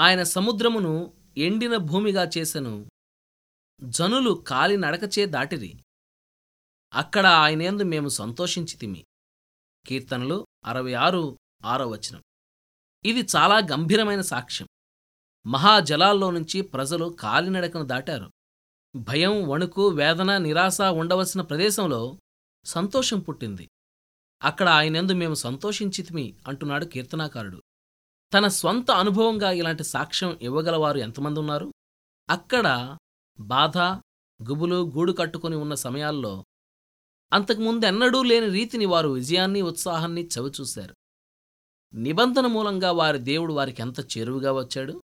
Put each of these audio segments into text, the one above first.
ఆయన సముద్రమును ఎండిన భూమిగా చేసెను. జనులు కాలి నడకచే దాటిరి. అక్కడ ఆయనేందు మేము సంతోషించితిమి కీర్తనలు అరవై ఆరు ఆరో వచనం. ఇది చాలా గంభీరమైన సాక్ష్యం. మహాజలాల్లో నుంచి ప్రజలు కాలినడకను దాటారు. భయం వణుకు వేదన నిరాశ ఉండవలసిన ప్రదేశంలో సంతోషం పుట్టింది. అక్కడ ఆయనందు మేము సంతోషించితిమి అంటున్నాడు కీర్తనాకారుడు. తన స్వంత అనుభవంగా ఇలాంటి సాక్ష్యం ఇవ్వగలవారు ఎంతమంది ఉన్నారు? అక్కడ బాధ గుబులు గూడు కట్టుకుని ఉన్న సమయాల్లో అంతకుముందెన్నడూ లేని రీతిని వారు విజయాన్ని ఉత్సాహాన్ని చవిచూశారు. నిబంధన మూలంగా వారి దేవుడు వారికి ఎంత చేరువుగా వచ్చాడు?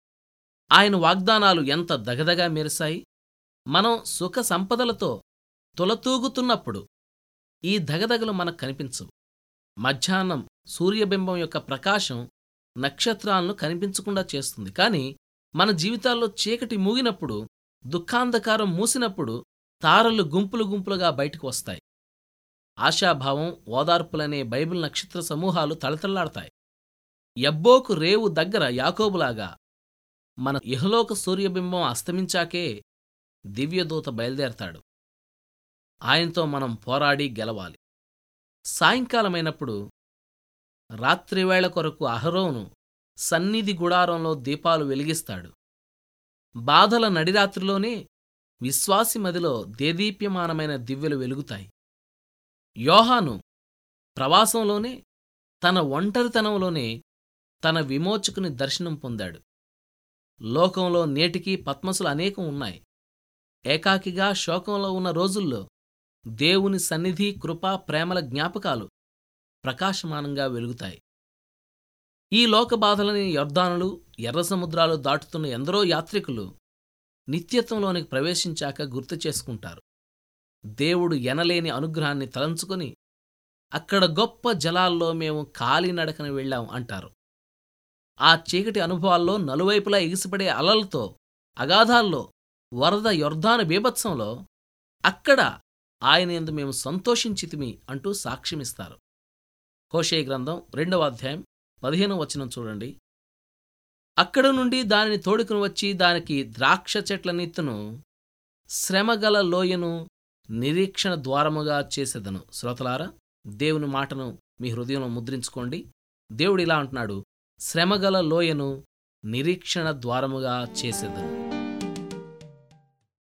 ఆయన వాగ్దానాలు ఎంత దగదగా మెరిశాయి? మనం సుఖ సంపదలతో తులతూగుతున్నప్పుడు ఈ దగదగలు మనకు కనిపించవు. మధ్యాహ్నం సూర్యబింబం యొక్క ప్రకాశం నక్షత్రాలను కనిపించకుండా చేస్తుంది. కాని మన జీవితాల్లో చీకటి మూగినప్పుడు దుఃఖాంధకారం మూసినప్పుడు తారలు గుంపులు గుంపులుగా బయటకు వస్తాయి. ఆశాభావం ఓదార్పులనే బైబిల్ నక్షత్ర సమూహాలు తళతళ్ళాడతాయి ఎబ్బోకు రేవు దగ్గర యాకోబులాగా మన ఇహలోక సూర్యబింబం అస్తమించాకే దివ్యదూత బయలుదేరతాడు. ఆయనతో మనం పోరాడి గెలవాలి. సాయంకాలమైనప్పుడు రాత్రివేళ కొరకు అహరోను సన్నిధి గుడారంలో దీపాలు వెలిగిస్తాడు. బాధల నడిరాత్రిలోనే విశ్వాసి మదిలో దేదీప్యమానమైన దివ్యలు వెలుగుతాయి. యోహాను ప్రవాసంలోనే తన ఒంటరితనంలోనే తన విమోచకుని దర్శనం పొందాడు. లోకంలో నేటికీ పద్మసులు అనేకం ఉన్నాయి. ఏకాకిగా శోకంలో ఉన్న రోజుల్లో దేవుని సన్నిధి కృప ప్రేమల జ్ఞాపకాలు ప్రకాశమానంగా వెలుగుతాయి. ఈ లోకబాధలని యొర్దానులు ఎర్ర సముద్రాలు దాటుతున్న ఎందరో యాత్రికులు నిత్యత్వంలోనికి ప్రవేశించాక గుర్తు చేసుకుంటారు. దేవుడు ఎనలేని అనుగ్రహాన్ని తలంచుకొని అక్కడ గొప్ప జలాల్లో మేము కాలినడకన వెళ్ళాం అంటారు. ఆ చీకటి అనుభవాల్లో నలువైపులా ఎగిసిపడే అలలతో అగాధాల్లో వరద యొర్ధాను బీభత్సంలో అక్కడ ఆయన ఎందు మేము సంతోషించితిమి అంటూ సాక్ష్యమిస్తారు. హోషే గ్రంథం రెండవ అధ్యాయం పదిహేను వచనం చూడండి. అక్కడ నుండి దానిని తోడుకుని వచ్చి దానికి ద్రాక్ష చెట్ల నిత్తును శ్రమగల లోయను నిరీక్షణ ద్వారముగా చేసేదను. శ్రోతలారా దేవుని మాటను మీ హృదయంలో ముద్రించుకోండి. దేవుడు ఇలా అంటున్నాడు. శ్రమగల లోయను నిరీక్షణ ద్వారముగా చేసేదను.